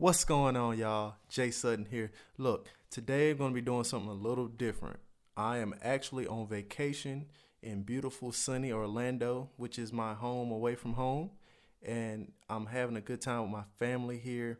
What's going on, y'all? Jay Sutton here. Look, today I'm going to be doing something a little different. I am actually on vacation in beautiful, sunny Orlando, which is my home away from home. And I'm having a good time with my family here.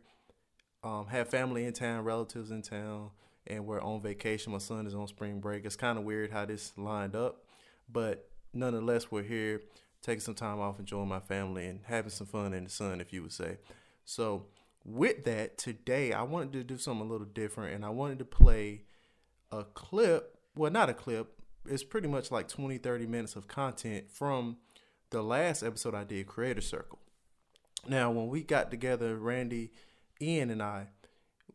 Um, have family in town, relatives in town, and we're on vacation. My son is on spring break. It's kind of weird how this lined up, but nonetheless, we're here taking some time off, enjoying my family, and having some fun in the sun, if you would say. So, with that, today I wanted to do something a little different and I wanted to play a clip. Well, not a clip, it's pretty much like 20, 30 minutes of content from the last episode I did, Creator Circle. Now, when we got together, Randy, Ian, and I,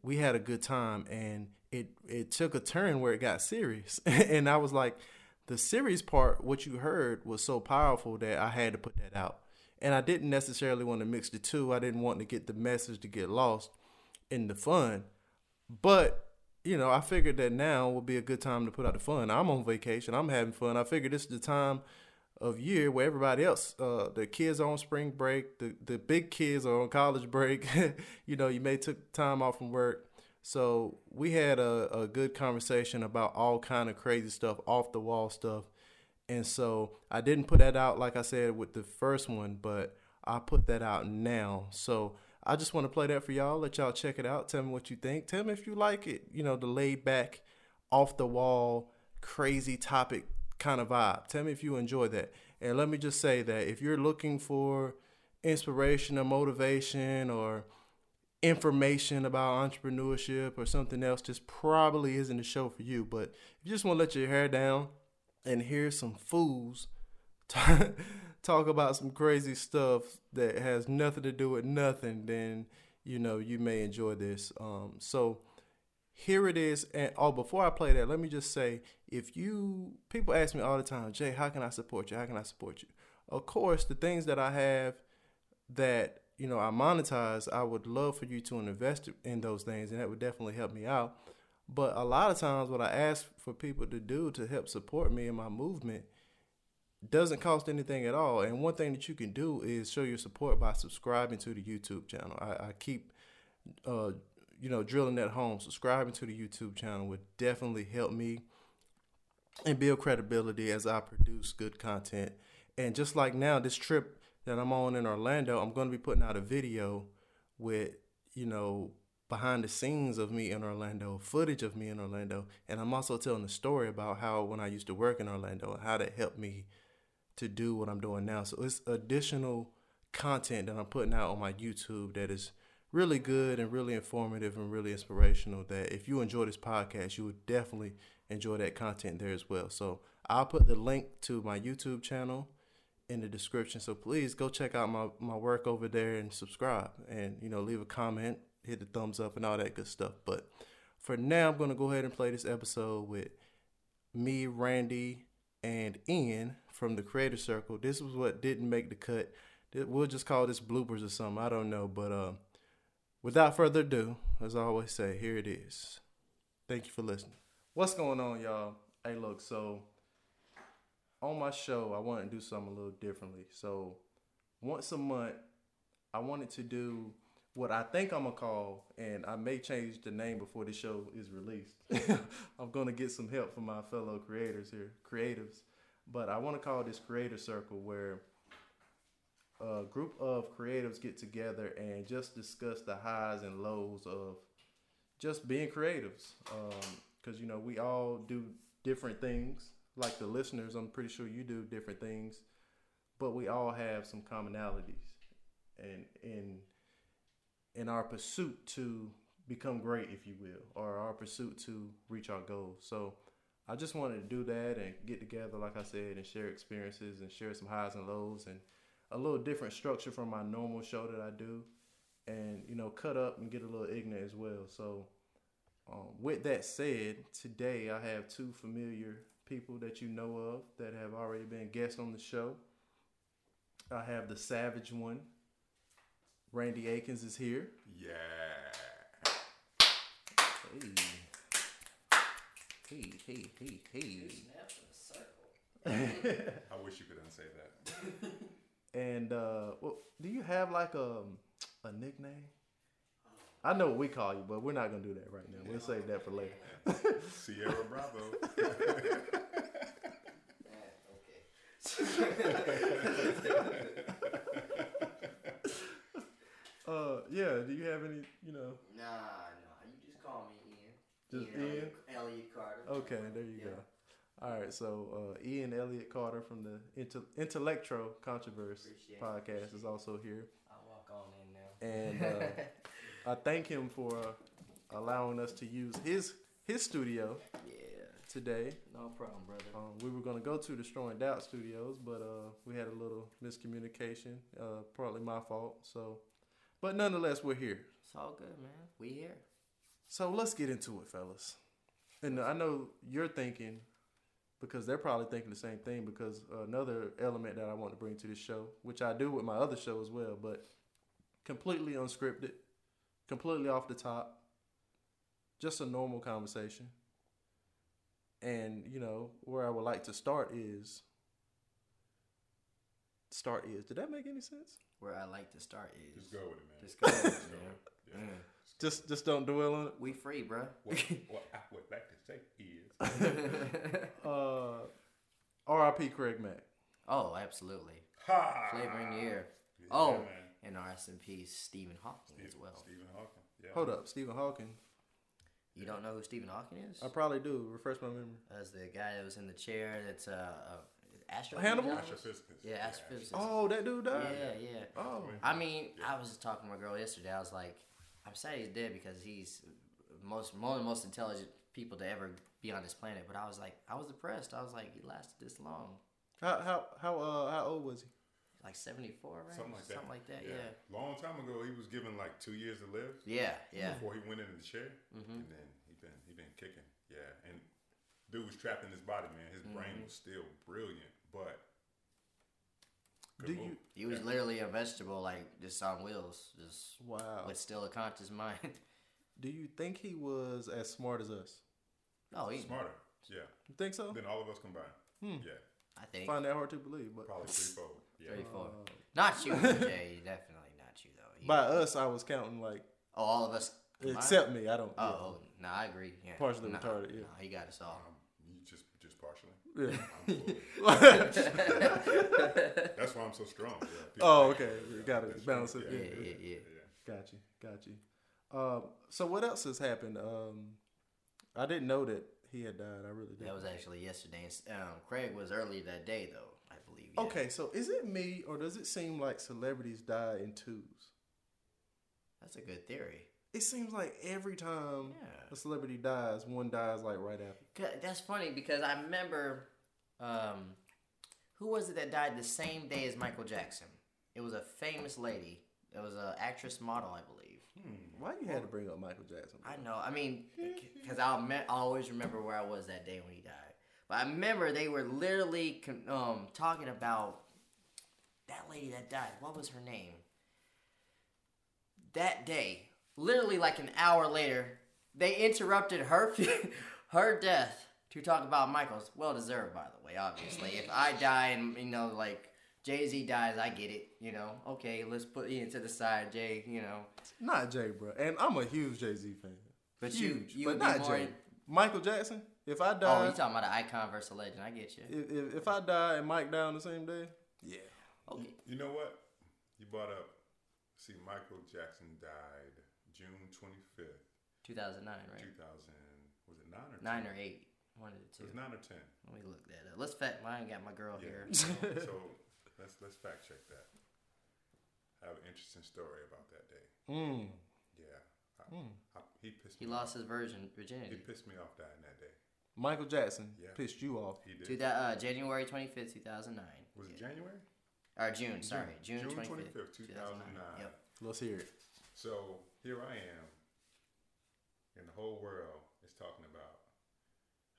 we had a good time and it, it took a turn where it got serious. and I was like, the serious part, what you heard, was so powerful that I had to put that out and I didn't necessarily want to mix the two. I didn't want to get the message to get lost in the fun. But, you know, I figured that now would be a good time to put out the fun. I'm on vacation. I'm having fun. I figured this is the time of year where everybody else, uh, the kids are on spring break, the, the big kids are on college break. you know, you may took time off from work. So we had a, a good conversation about all kind of crazy stuff, off the wall stuff and so I didn't put that out like I said with the first one, but I put that out now. So I just want to play that for y'all. Let y'all check it out. Tell me what you think. Tell me if you like it. You know, the laid back, off the wall, crazy topic kind of vibe. Tell me if you enjoy that. And let me just say that if you're looking for inspiration or motivation or information about entrepreneurship or something else, this probably isn't the show for you. But if you just want to let your hair down, and hear some fools talk about some crazy stuff that has nothing to do with nothing, then you know you may enjoy this. Um, so here it is. And oh, before I play that, let me just say, if you people ask me all the time, Jay, how can I support you? How can I support you? Of course, the things that I have that you know I monetize, I would love for you to invest in those things, and that would definitely help me out. But a lot of times, what I ask for people to do to help support me in my movement doesn't cost anything at all. And one thing that you can do is show your support by subscribing to the YouTube channel. I, I keep, uh, you know, drilling that home. Subscribing to the YouTube channel would definitely help me and build credibility as I produce good content. And just like now, this trip that I'm on in Orlando, I'm going to be putting out a video with, you know, behind the scenes of me in Orlando, footage of me in Orlando, and I'm also telling the story about how when I used to work in Orlando and how that helped me to do what I'm doing now. So it's additional content that I'm putting out on my YouTube that is really good and really informative and really inspirational that if you enjoy this podcast, you would definitely enjoy that content there as well. So I'll put the link to my YouTube channel in the description. So please go check out my, my work over there and subscribe and you know leave a comment hit the thumbs up and all that good stuff. But for now, I'm going to go ahead and play this episode with me, Randy, and Ian from the Creator Circle. This was what didn't make the cut. We'll just call this bloopers or something. I don't know. But uh, without further ado, as I always say, here it is. Thank you for listening. What's going on, y'all? Hey, look, so on my show, I want to do something a little differently. So once a month, I wanted to do what I think I'm gonna call, and I may change the name before the show is released. I'm gonna get some help from my fellow creators here, creatives. But I want to call this creator circle where a group of creatives get together and just discuss the highs and lows of just being creatives. Because um, you know we all do different things. Like the listeners, I'm pretty sure you do different things, but we all have some commonalities, and in in our pursuit to become great, if you will, or our pursuit to reach our goals. So I just wanted to do that and get together, like I said, and share experiences and share some highs and lows and a little different structure from my normal show that I do, and you know, cut up and get a little ignorant as well. So, um, with that said, today I have two familiar people that you know of that have already been guests on the show. I have the Savage one, Randy Akins is here. Yeah. Hey. Hey, hey, hey, hey. I wish you could unsay that. and uh, well, do you have like a a nickname? I know what we call you, but we're not gonna do that right now. We'll save that for later. Sierra Bravo. Uh, yeah. Do you have any? You know. Nah, nah. You just call me Ian. Just Ian Ian? Elliott, Elliott Carter. Okay, there you Yeah. go. All right, so uh, Ian Elliott Carter from the Inter- Intellectro Controversy Appreciate podcast is also here, I'll walk on in now. and uh, I thank him for uh, allowing us to use his his studio yeah, today. no problem, brother. Um, we were going to go to Destroying Doubt Studios, but uh, we had a little miscommunication, uh, partly my fault. So, but nonetheless, we're here. It's all good, man. We here. So let's get into it, fellas. And I know you're thinking, because they're probably thinking the same thing, because another element that I want to bring to this show, which I do with my other show as well, but completely unscripted, completely off the top, just a normal conversation. And, you know, where I would like to start is. Start is. Did that make any sense? Where I like to start is Just go with it, man. Just go, Just go man. with it. Yeah. Mm. Just just don't dwell on it. We free, bro. What, what I would like to say is, Uh, R.I.P. Craig Mack. oh, absolutely. ha! Flavor in the air. Yeah, Oh, man. and rest in peace, Stephen Hawking as well. Stephen Hawking. Yeah. Hold up, Stephen Hawking. You don't know who Stephen Hawking is? I probably do. Refresh my memory. As the guy that was in the chair that's uh, uh astro Hannibal? Astrophysicist. Yeah, astrophysicist. Oh, that dude died. Yeah, yeah. Oh, I mean, I was just talking to my girl yesterday. I was like, I'm sad he's dead because he's most one of the most intelligent people to ever be on this planet. But I was like, I was depressed. I was like, he lasted this long. how how how uh how old was he? Like 74, right? Something like that. Something like that, yeah. Long time ago, he was given like two years to live Yeah, yeah. before he went into the chair, Mhm. and then he been he been kicking. Yeah, and dude was trapped in his body, man. His brain Mm-hmm. was still brilliant, but Do couldn't you- He was literally a vegetable, like just on wheels, just Wow. with still a conscious mind. Do you think he was as smart as us? no, he. smarter? Yeah, You think so? than all of us combined. Hmm. Yeah, I think Find that hard to believe, but probably threefold. Yeah, thirty-four. uh, Not you, Jay. Definitely not you though. You- by us, I was counting like oh, all of us. combined? except me. I don't. Oh, oh, no, I agree. Yeah. Partially Nah, retarded, yeah. nah, he got us all. um, you just just partially. Yeah. That's why I'm so strong. Yeah, oh, think- okay. You gotta that's balance right. it. Yeah, Yeah, yeah, yeah. yeah. Got you. Got you. Um, so what else has happened? Um, I didn't know that he had died. I really didn't. That was actually yesterday. Um, Craig was early that day, though. I believe. yeah. Okay, so is it me or does it seem like celebrities die in twos? that's a good theory. It seems like every time Yeah. a celebrity dies, one dies like right after. That's funny because I remember, um, who was it that died the same day as Michael Jackson? It was a famous lady. It was an actress model, I believe. Why you had to bring up Michael Jackson? I know. I mean, because I'll me- I always remember where I was that day when he died. But I remember they were literally con- um, talking about that lady that died. What was her name? That day, literally like an hour later, they interrupted her her death to talk about Michael's. Well deserved, by the way. Obviously, if I die and you know like. Jay Z dies, I get it, you know. Okay, let's put Ian to the side, Jay, you know. Not Jay, bro. And I'm a huge Jay Z fan. But you- huge, you but not Jay. in- Michael Jackson. If I die, Oh, die, you talking about an icon versus a legend? I get you. if, if, if I die and Mike die on the same day, yeah. Okay. You know what? You brought up. See, Michael Jackson died June 25th, 2009, right? 2000. Was it nine or 10? Nine or eight. One of the It two. was nine or ten. Let me look that up. Let's fact. Mine got my girl here. so let's let's fact check that. I have an interesting story about that day. Mm. Yeah, I, Hmm. I, he pissed He me. lost his virgin virginity. He pissed me off dying that day. Michael Jackson Yeah. pissed you off. He did. To that uh, January 25th, 2009. Was it January? Or June, sorry. June, June 25th, 25th, 2009. 2009. Yep. Let's hear it. So here I am, and the whole world is talking about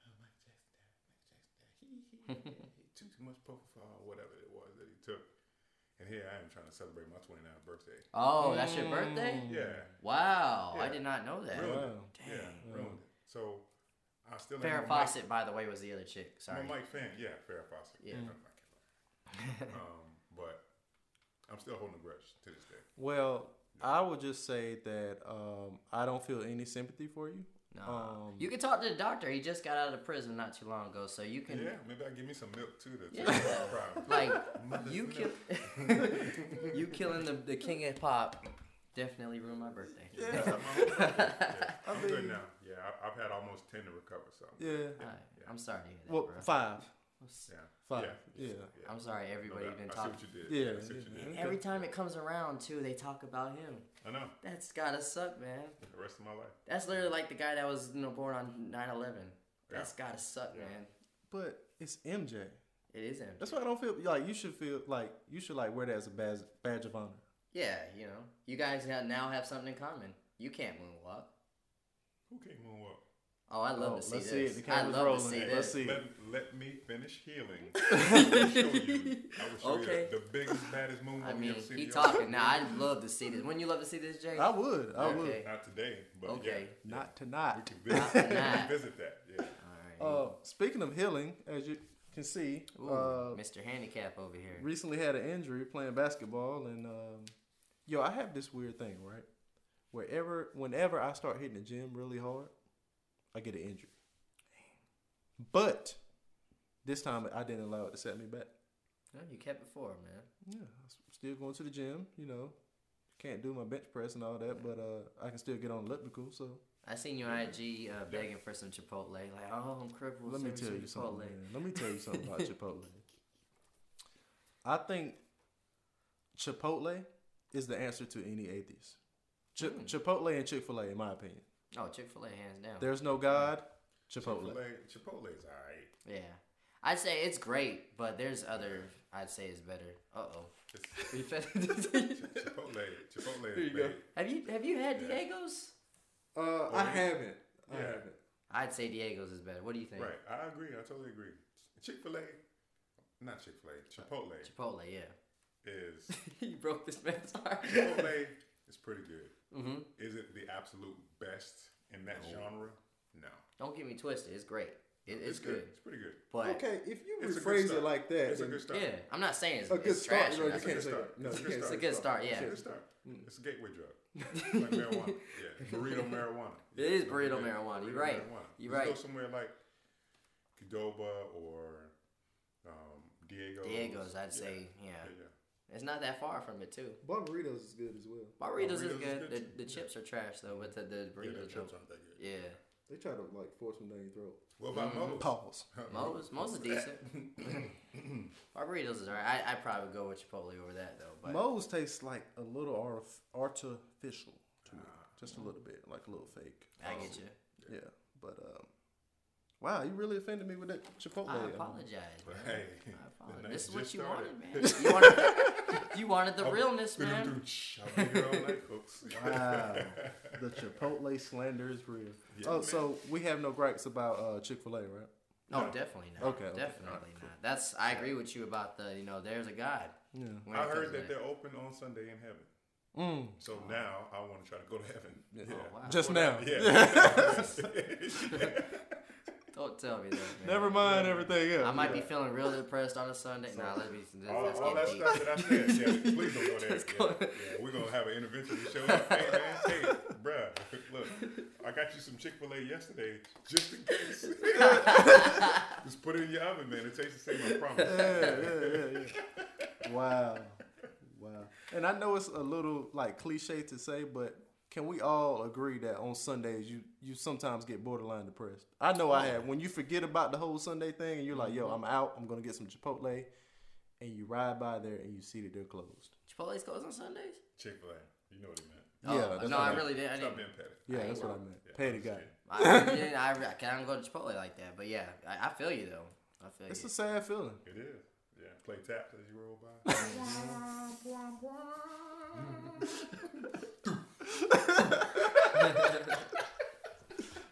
oh, Mike Jackson died, Mike Jackson died. He, he took too much propofol, whatever it was that he took. And here I am trying to celebrate my 29th birthday. Oh, that's your birthday? Yeah, Wow. I did not know that. ruined Wow. it. Yeah, Dang. ruined it. So I still Farrah ain't no Mike- Fawcett, by the way, was the other chick. Sorry. I'm a Mike fan. Yeah, Farrah Fawcett. Yeah. I'm um, but I'm still holding a grudge to this day. Well, I would just say that um, I don't feel any sympathy for you. No. Um, you can talk to the doctor. He just got out of prison not too long ago, so you can Yeah, maybe I will give me some milk too. To Yeah. take care of the problem. like you kill you killing the, the king of pop definitely ruined my birthday. Yeah, I'm, I'm, yeah, I I'm good mean- now. Yeah, I, I've had almost ten to recover. So yeah. Alright, I'm sorry to hear that, Well, bro. five. yeah, Five. Yeah, Yeah. yeah. I'm sorry, No everybody doubt. been I see talking. what you did. Yeah, I see what you did. Every time it comes around, too, they talk about him. I know. That's gotta suck, man. The rest of my life. That's literally like the guy that was you know born on 9/11. That's gotta suck, Yeah. man. But it's MJ. It is him. That's why I don't feel like you should feel like you should like wear that as a badge badge of honor. Yeah, you know, you guys now have something in common. You can't moonwalk. Who can't moonwalk? Oh, I love Oh, to see let's see this. it. The I camera's love rolling. to see Let's this. see. Let, let me finish healing. I will show you. I will show Okay. you the biggest, baddest moonwalk I mean, ever he talking now. I'd love to see this. Wouldn't you love to see this, Jay? I would. I would. Not today, but Okay. yeah. Not We tonight. can visit, Not we tonight. can visit that. Yeah. All right. Uh, speaking of healing, as you can see, Ooh, uh, Mr. Handicap over here. recently had an injury playing basketball, and um, yo, I have this weird thing, right? Wherever, whenever I start hitting the gym really hard, I get an injury. But this time, I didn't allow it to set me back. Oh, you kept it for man. Yeah, I'm still going to the gym. You know, can't do my bench press and all that, but uh, I can still get on elliptical. So I seen your IG uh, begging for some Chipotle. Like, oh, I'm crippled. let me tell you something. Man. Let me tell you something about Chipotle. I think Chipotle is the answer to any atheist. Ch- Mm. Chipotle and Chick Fil A, in my opinion. Oh, Chick Fil A, hands down. There's no God. Chipotle. Chipotle, Chipotle is alright. Yeah, I'd say it's great, but there's other. I'd say it's better. Uh oh. It's, Chipotle, Chipotle Here is you go. big. have you have you had Yeah. Diego's? Uh, I haven't. I Yeah. haven't. I'd say Diego's is better. What do you think? Right, I agree. I totally agree. Chick Fil A, not Chick Fil A, Chipotle Chipotle, yeah. is you broke this man's heart. Chipotle is pretty good. Hmm Is it the absolute best in that No. genre? No, Don't get me twisted. It's great. It, it's, good. It's pretty good. But Okay, if you It's a rephrase it like that, It's a good start. yeah, I'm not saying it's, A good it's start, trash. you know, you It's a can't good say start. No, It's a you good can't It's start. a good start. It's a good start. Mm. It's a gateway drug. like marijuana. Yeah, burrito marijuana. It is Yeah, burrito yeah, marijuana. You're burrito right. marijuana. You're right. go somewhere like Qdoba or um, Diego's. Diego's. I'd Yeah, say yeah. Yeah, yeah. It's not that far from it too. Burritos is good as well. Burritos, is Burritos is good. good The, the Yeah. chips are trash though, but the, the Yeah, the chips aren't that good. Yeah, They try to like force them down your throat. What about Mhm. Moe's? Pause. Moe's Moe's is decent. Our burritos is alright. I I probably go with Chipotle over that though. But Moe's tastes like a little artif- artificial to me, just a little bit, like a little fake. I get you. Yeah, but um, wow, you really offended me with that Chipotle. I um, apologize. Man. Hey, I apologize. This is what you started. wanted, man. You wanted, you wanted the I'll- realness, man. I'll here all night, folks. Wow, the Chipotle slander is real. Yeah, oh, man. so we have no gripes about uh, Chick Fil A, right? No, No. definitely not. Okay, okay. definitely Alright, not. That's I agree with you about the you know there's a God. Yeah. I heard that they're open on Sunday in heaven. Mm. So now I want to try to go to heaven. Yeah. Yeah. Oh, wow. Just now. Yeah. Don't tell me that. Man. Never mind everything else. I might be feeling real depressed on a Sunday. nah, let me. Let's, all, let's all that deep. stuff that I said, yeah, please don't go there. Yeah, go. yeah, we're gonna have an intervention to show up. Hey man, hey, bruh, look, I got you some Chick Fil A yesterday, just in case. Just put it in your oven, man. It tastes the same. I promise. yeah, yeah, yeah, yeah. Wow, wow. And I know it's a little like cliche to say, but can we all agree that on Sundays you you sometimes get borderline depressed? I know I oh. have. When you forget about the whole Sunday thing and you're like, "Yo, mm-hmm. I'm out. I'm gonna get some Chipotle," and you ride by there and you see that they're closed. Chipotle's closed on Sundays. Chick Fil A, you know what he meant. Oh, yeah, Oh, that's no, what I I- really did. I Stop didn't. being petty. Yeah, I that's ain't what I meant. Yeah, Petty I'm guy. just I, really didn't- I, I can't go to Chipotle like that, but yeah, I, I feel you though. I feel It's you. a sad feeling. kidding. It is. Yeah, play taps as you roll by.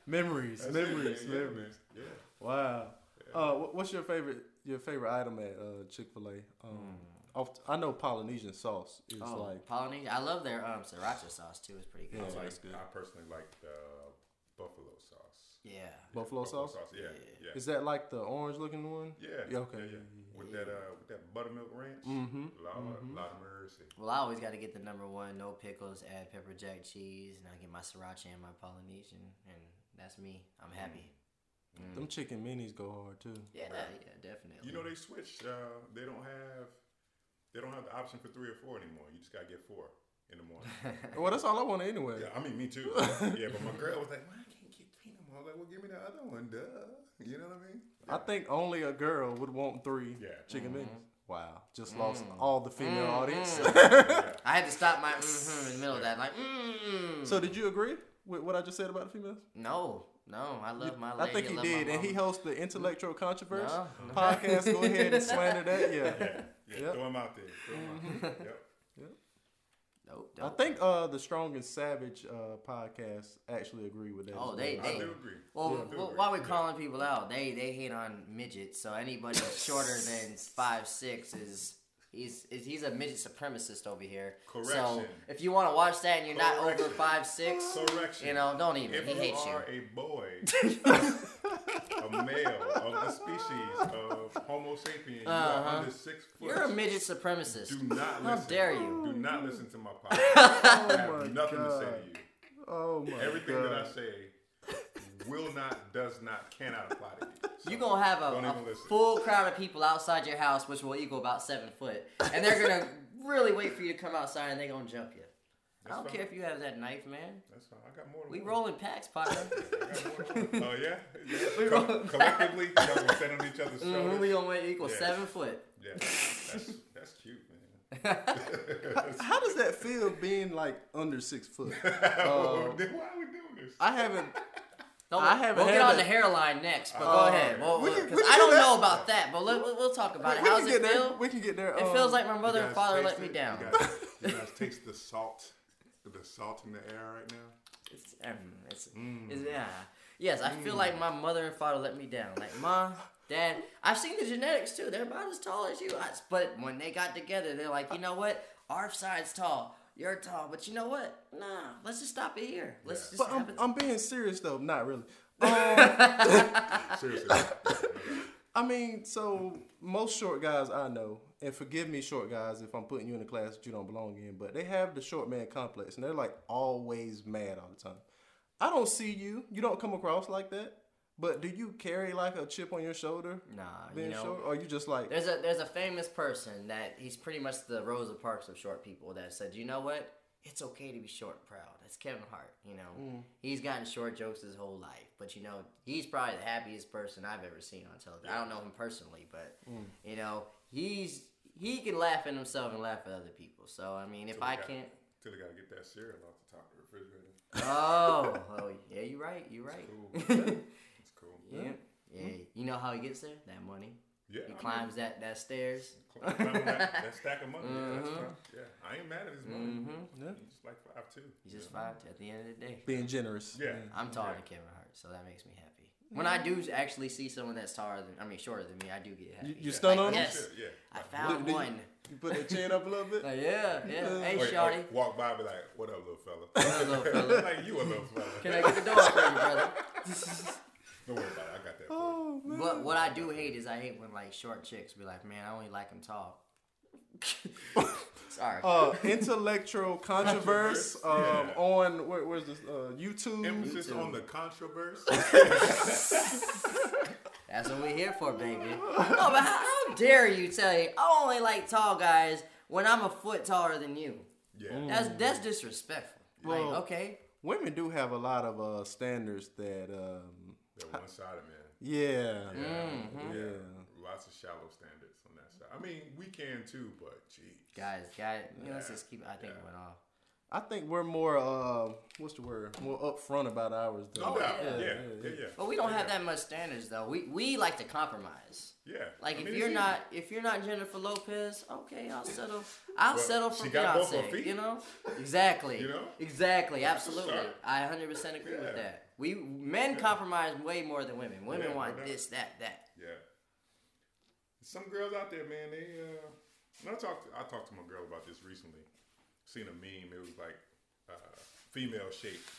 Memories, That's memories, man. Yeah, memories. Yeah. Wow. Uh, what's your favorite your favorite item at uh, Chick Fil A? Um, off I know Polynesian sauce is oh, like Polynesian. I love their um sriracha sauce too. It's pretty good. Yeah, I, like, that's good. I personally like the buffalo sauce. Yeah. Buffalo sauce. Yeah, yeah. Is that like the orange looking one? Yeah. Yeah, okay. Yeah, yeah. With that uh with that buttermilk ranch. Mm-hmm. Lord, Lord of mercy. Well, I always got to get the number one, no pickles, add pepper jack cheese, and I get my sriracha and my Polynesian, and that's me. I'm happy. Them chicken minis go hard too. Yeah, that- yeah, definitely. You know they switched. Uh, they don't have they don't have the option for three or four anymore. You just gotta get four in the morning. Well, that's all I want anyway. yeah, I mean me too. yeah, but my girl was like, "Why I can't get three no more?" I was like, "Well, give me the other one, duh." You know what I mean? I think only a girl would want three Yeah. chicken Mm-hmm. minis. Wow, just lost Mm. all the female audience. I had to stop my mm-hmm in the middle of that. Like, mm. so, did you agree with what I just said about the females? no, no, I love my I think he love my did, and he hosts the Intellectual Controversy No, no. podcast. Go ahead and slander that. Yeah, Yeah, yeah. Yep. Throw him out there. Throw 'em out there. Yep. Nope, I think uh, the Strong and Savage uh, podcast actually agree with that. Oh, as they- well. I they- do agree. Well, I do well, agree. while we're Yeah. calling people out, they they hate on midgets. So anybody shorter than five six is he's is- he's a midget supremacist over here. Correction. So if you want to watch that and you're not over Correction. five six, Correction. you know, don't even. if he hates you. are a boy, a male of the species of Homo sapien, you Uh-huh. are under six foot. You're a midget supremacist. Do not How listen. dare you? Do not listen to my podcast. I my have nothing to say to you. Oh my Everything god! that I say will not, does not, cannot apply to you. So, You're gonna have a, a full crowd of people outside your house, which will equal about seven foot, and they're gonna really wait for you to come outside, and they're gonna jump you. I don't fine. care if you have that knife, man. That's fine. I got more We one. rolling packs, partner. I got more than one. Oh yeah. yeah. We Co- rolling collectively, y'all gonna stand on each other's shoulders. we gonna wait equal Yeah. seven foot. Yeah, that's that's cute, man. How does that feel being like under six foot? Oh, then why are we doing this? I haven't. No, I haven't we'll get on that. the hairline next, but Oh, go ahead. Well, we can- because we can I do don't that. know about that, but let, we'll, we'll talk about it. we How's can it get there. feel? We can get there. It um, feels like my mother and father taste let me down. You guys, you guys taste the salt, the salt in the air right now. It's, um, it's, mm. it's, yeah. Yes, I feel like mm. my mother and father let me down. Like, mom, dad, I've seen the genetics too. They're about as tall as you. I, but when they got together, they're like, you know what? Our side's tall. You're tall. But you know what? Nah, let's just stop it here. Let's just But I'm. I'm being serious though. Not really. Um, Seriously. I mean, so most short guys I know, and forgive me, short guys, if I'm putting you in a class that you don't belong in, but they have the short man complex, and they're like always mad all the time. I don't see you. You don't come across like that. But do you carry like a chip on your shoulder nah, being you know. short, or you just like There's a there's a famous person that he's pretty much the Rosa Parks of short people that said, you know what? It's okay to be short and proud. That's Kevin Hart. You know, Mm. he's gotten short jokes his whole life, but you know, he's probably the happiest person I've ever seen on television. I don't know him personally, but Mm. you know, he's he can laugh at himself and laugh at other people. So I mean, if I can't, Till they gotta get that cereal off the top of the refrigerator. oh, oh yeah, you're right. You're right. Cool. It's cool. yeah, yeah. You know how he gets there? That money. Yeah. He I climbs that that stairs. mean, climb on that, that stack of money. Yeah, that's Mhm. fine. Yeah. I ain't mad at his money. Mhm. Yeah. He's like five two. He's just five two. at the end of the day. being generous? Yeah. I'm taller than Kevin Hart, so that makes me happy. When I do actually see someone that's taller than, I mean, shorter than me, I do get happy. You, you Yeah. stun Like, on him? yes. Shit, yeah. I found Did you- one. You put that chin up a little bit. Like, yeah, yeah. Hey, Or- or walk by, and be like, "What up, little fella?" What up, little fella? like you a little fella. Can I get the door for you, brother? Don't worry about it. I got that. Oh man. But what I do hate is I hate when like short chicks be like, man, I only like him tall. Sorry. uh, intellectual controversy um, Yeah. on where, where's this uh, YouTube? Emphasis too. on the controversy. That's what we're here for, baby. No, but how, how dare you tell you I only like tall guys when I'm a foot taller than you? Yeah. That's that's disrespectful. Well- like, okay, Women do have a lot of uh, standards that, um, They're one sided, man. yeah, Yeah. yeah. Lots of shallow standards on that side. I mean, we can too, but geez. guys, guys, you know, let's just keep. I think it Yeah. went off. I think we're more, uh, what's the word? More upfront about ours. Though. No doubt. yeah. Yeah. Yeah. Yeah. But we don't yeah. have that much standards though. We we like to compromise. Yeah. Like I if mean, you're it's not if you're not Jennifer Lopez, okay, I'll settle. I'll Well, settle for she got both her Beyonce. feet. You know, exactly. You know? exactly, absolutely. start. I 100 percent agree with that. We men compromise way more than women. Women Yeah, want this, that, that. Yeah. Some girls out there, man, they uh and I talked I talked to my girl about this recently. Seen a meme, it was like uh female shaped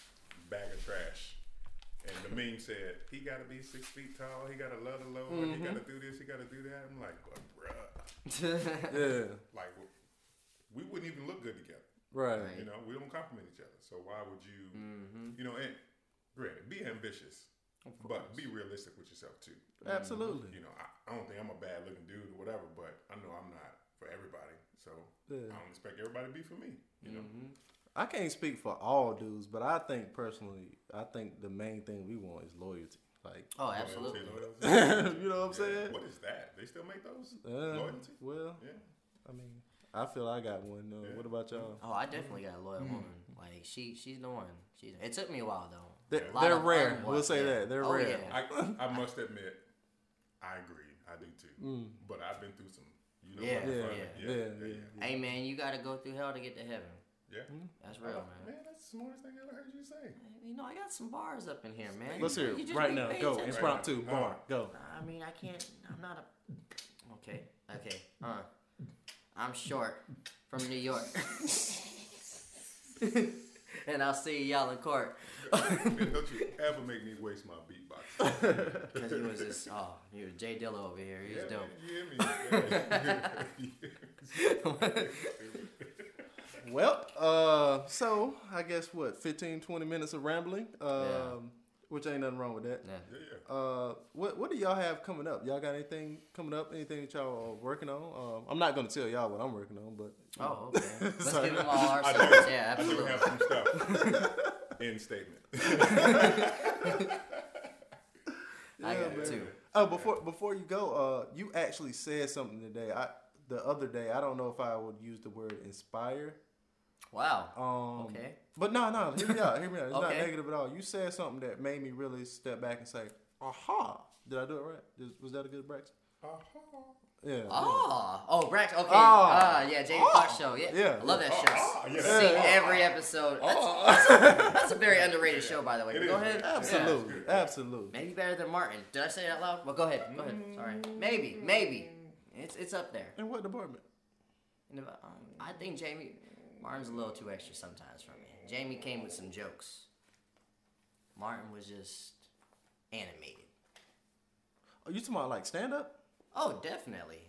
bag of trash. And the meme said he got to be six feet tall. He got to love the Lord. He got to do this. He got to do that. I'm like, but bruh, Yeah. like we wouldn't even look good together. Right. You know, we don't compliment each other. So why would you? Mm-hmm. You know, and granted, be ambitious, but be realistic with yourself too. Absolutely. You know, I, I don't think I'm a bad looking dude or whatever, but I know I'm not for everybody. So Yeah. I don't expect everybody to be for me. You know, I can't speak for all dudes, but I think personally, I think the main thing we want is loyalty. Like, Oh, absolutely. loyalty. you know what I'm Yeah. saying? What is that? They still make those? Uh, Loyalty? Well, Yeah. I mean, I feel I got one. Uh, Yeah. What about y'all? Oh, I definitely got a loyal woman. Like she, she's the one. She's. It took me a while though. They're, they're rare. We'll say yeah. that. They're Oh, rare. yeah. I, I must admit, I agree. I do too. Mm. But I've been through some, you know, Yeah, what, Yeah, fun. yeah, yeah, yeah. Hey man, you gotta go through hell to get to heaven. Yeah. That's Oh, real, man. Man, that's the smartest thing I ever heard you say. You know, I got some bars up in here, man. Let's hear it right now. Go. attention. Impromptu. Right. Bar. Go. I mean, I can't. I'm not a. Okay. Okay. Uh, I'm short from New York. and I'll see y'all in court. Man, don't you ever make me waste my beatbox. Because he was just, oh, he was J Dilla over here. He's yeah, dope. man, you hear me? Well, uh, so I guess what, 15, 20 minutes of rambling, um, Yeah. Which ain't nothing wrong with that. Yeah. yeah, yeah. Uh, what what do y'all have coming up? Y'all got anything coming up? Anything that y'all are working on? Um, I'm not gonna tell y'all what I'm working on, but Oh, okay. Let's give them all our I do. secrets. Yeah, I do absolutely. have some stuff. End statement. I Yeah, got it too. oh, before before you go, uh, you actually said something today. I the other day. I don't know if I would use the word inspire. Wow. Um, Okay. But no, no, hear me out. Hear me out. It's not negative at all. You said something that made me really step back and say, "Aha!" Did I do it right? Was that a good Brax? Uh-huh. Yeah. Oh, oh, Brax. Okay. Oh. Ah, yeah, Jamie Foxx show. Yeah, Yeah. I love that Oh, show. oh, yeah. See Yeah. every episode. That's, Oh. that's a very underrated show, by the way. It Go is. ahead. Absolutely, Yeah. absolutely. Maybe better than Martin. Did I say that loud? Well, go ahead. Go ahead. Sorry. Maybe, maybe. It's it's up there. In what department? And if, um, I think Jamie Martin's a little too extra sometimes for me. Jamie came with some jokes. Martin was just animated. Are you talking about like stand up? Oh, definitely.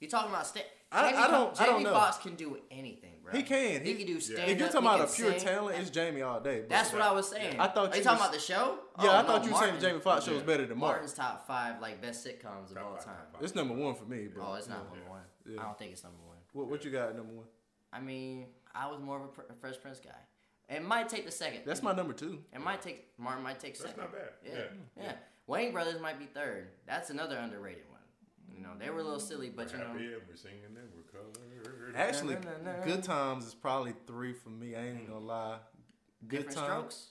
You talking about stand? I- I don't- I Jamie don't know. Foxx can do anything, bro. He can. He, He- can do stand up. If you're talking about a pure sing. talent, it's Jamie all day. But That's what I was saying. I thought Are you you talking was- about the show? Yeah, Oh, I no, thought you were saying the Jamie Foxx show is Yeah. better than Martin. Martin's top five like best sitcoms of Top all five, time. top five. It's number one for me. bro. Oh, it's not yeah. number one. Yeah. I don't think it's number one. What, what you got number one? I mean, I was more of a, pr- a Fresh Prince guy. It might take the second. That's my number two. It might take Martin might take second. That's not bad. Yeah. Yeah. yeah, Wayans Brothers might be third. That's another underrated one. You know, they were a little silly, but you know, Happy and we're singing and we're colored. Actually, Na, na, na. Good Times is probably three for me. I ain't even gonna lie. Good different Times. strokes.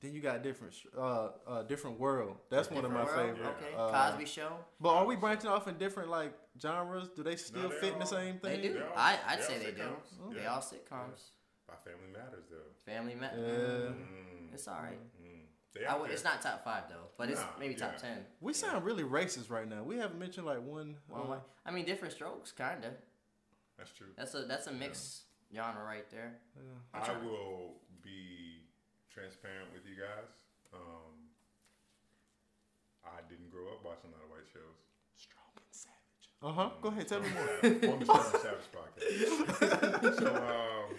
Then you got different, uh, uh, different world. That's one of my world? favorite. Okay, Uh, Cosby Show. But are we branching off in different like genres? Do they still they fit in the all- same They thing? do. They all- I, I'd they say all they do. sitcoms. They Yeah. all sitcoms. My family matters though. Family Ma- Yeah. Mm, It's all right. mm. They I w- it's not top five though, but it's Nah, maybe top yeah. ten. We sound really racist right now. We haven't mentioned like one. Well, uh, I mean, different strokes, kinda. That's true. That's a that's a mix genre right there. I will be transparent with you guys. Um, I didn't grow up watching a lot of white shows. Strong and savage. Uh huh. Go ahead. Tell me more. on the Strong and Savage podcast. so, um,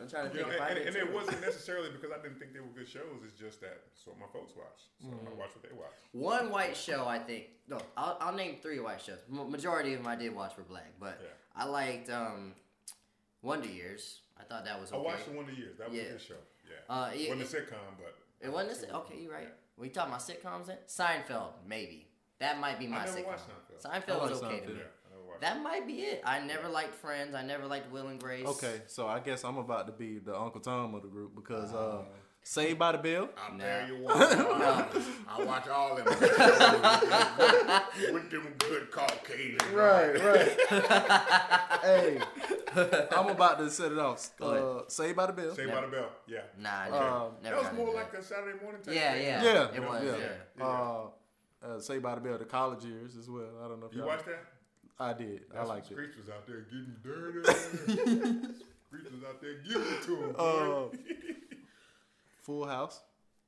I'm trying to you know, think if I and, and it wasn't necessarily because I didn't think they were good shows. It's just that that's what my folks watch. So Mm-hmm. I watch what they watch. One white show, I think. No, I'll, I'll name three white shows. M- majority of them I did watch were black, but Yeah. I liked um, Wonder Years. I thought that was I watched the Wonder Years. That was Yeah. a good show. Yeah. Uh, it- wasn't a sitcom, but It wasn't. A, si- okay, you're right. We talking about sitcoms then? Seinfeld, maybe. That might be my I never sitcom. watched Seinfeld. Seinfeld I was like okay to me. Yeah, I never watched. That might be it. I never liked Friends. I never liked Will and Grace. Okay, so I guess I'm about to be the Uncle Tom of the group because uh, Oh. Saved by the Bell. I'll Nah. tell you what, I watch all of them with, with them good Caucasians. right. Right. hey, I'm about to set it off. Go. Uh, Saved by the Bell. Saved by the Bell. Yeah. Nah, I Um, never, never that was more into like a Saturday morning type Yeah, thing. yeah. Yeah, It was, yeah. yeah. Uh, uh, Saved by the Bell, the college years as well. I don't know if You y'all- watched that? I did. I liked it. Screech was out there getting dirty. Screech was out there giving it to him. Boy. Uh, Full House.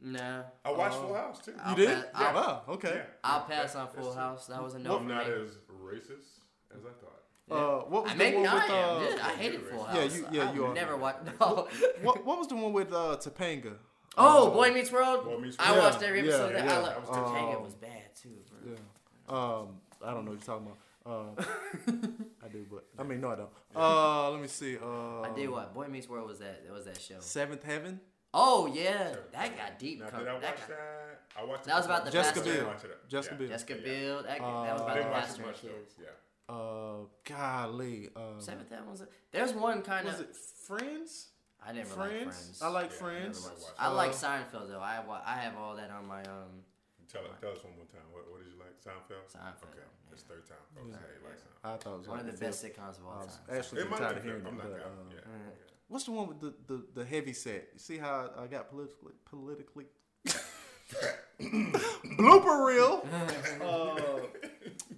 Nah. I watched Uh, Full House too. I'll You did? pass- I'll- Oh, okay. Yeah. I'll pass on Full. House. That was a no I'm not me. as racist as I thought. Uh, what was I the maybe one I with am. uh, Yeah, I hated Full House. Yeah, you- yeah, I you are. Never watched. No. what what was the one with uh Topanga? Oh, Uh, Boy Meets World. Boy Meets I watched every Yeah, episode. of that. yeah, I that love was Topanga um, was bad too, bro. Yeah. Um, I don't know what you're talking about. Uh, I do, but I mean, no, I don't. Uh, let me see. Uh, I did what? Boy Meets World was that? It was that show. Seventh Heaven. Oh yeah, that got deep. Now, did I watch that that? got- I watched. That was about the Jessica. Biel. Jessica. Biel. Jessica Biel. That, that was Uh, about the didn't pastor much kids. Yeah. Uh, golly. Um, Seventh Heaven was. A, there's one kind was of. Was it Friends? I never Friends? liked Friends. I like Yeah, Friends. never watched I Uh, like Seinfeld though. I wa- I have all that on my um. Tell, tell us one more time. What, what did you like? Seinfeld. Seinfeld, Okay, yeah. that's third time. Okay, you like Seinfeld. I thought it was One of the fifth. best sitcoms of all time. actually It might tired be of hearing I'm it, not but out. uh, Yeah. what's the one with the, the, the heavy set? You see how I got politically politically blooper reel uh,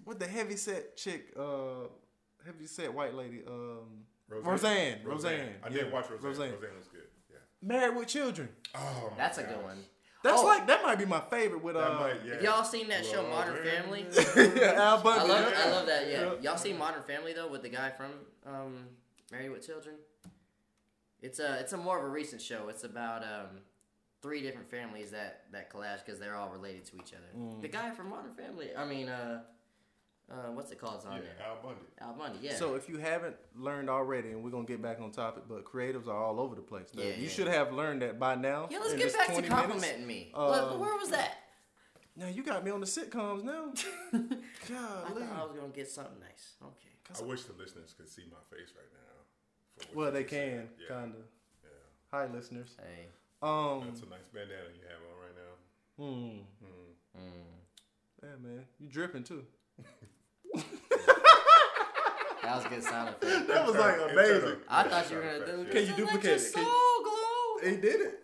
with the heavy set chick, uh, heavy set white lady, um, Roseanne. Roseanne. I Yeah, did watch Roseanne. Roseanne. Roseanne. was good. Yeah. Married with Children. Oh, my That's a good one. That's Oh. like that might be my favorite with That uh, might, yeah. Have y'all seen that show Modern it. Family? yeah, Al I love, yeah. I love that. Yeah. Yeah. Y'all seen Modern Family though with the guy from um, Married with Children? It's a it's a more of a recent show. It's about um, three different families that that clash because they're all related to each other. Mm. The guy from Modern Family. I mean, uh, uh, what's it called? It's on Yeah, there. Al Bundy. Al Bundy. Yeah. So if you haven't learned already, and we're gonna get back on topic, but creatives are all over the place. Now, Yeah, you yeah. should have learned that by now. yeah, let's get back to 20 minutes. complimenting me. Um, Look, where was that? Now you got me on the sitcoms now. I thought I was gonna get something nice. Okay. I wish the listeners could see my face right now. Well, they can, Yeah. kinda. Yeah. Hi, listeners. Hey. Um, That's a nice bandana you have on right now. hmm. Mm. Mm. Yeah, man, you dripping too. That was a good sound effect. That was like amazing. I thought you were gonna. effects, do Can yeah. you Let duplicate it? Can- soul glow. He did it.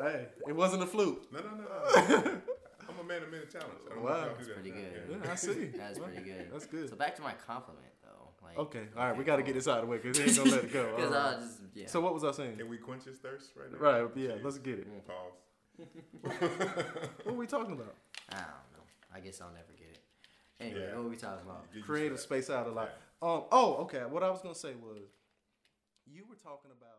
Hey, it wasn't a fluke. No, no, no. no. I'm a man of many talents. I don't know Wow. do That's that pretty now. good. Yeah. Yeah, I see. That's pretty good. That's good. So back to my compliment though. Like, Okay, all right, we got to get this out of the way because he ain't gonna let it go. Because All right. I just yeah. So what was I saying? Can we quench his thirst right now? Right, yeah, Jeez. let's get it. Pause. What were we talking about? I don't know. I guess I'll never get it. Anyway, Yeah. what were we talking about? Creative space out a lot. Um. Oh, okay. What I was gonna say was, you were talking about.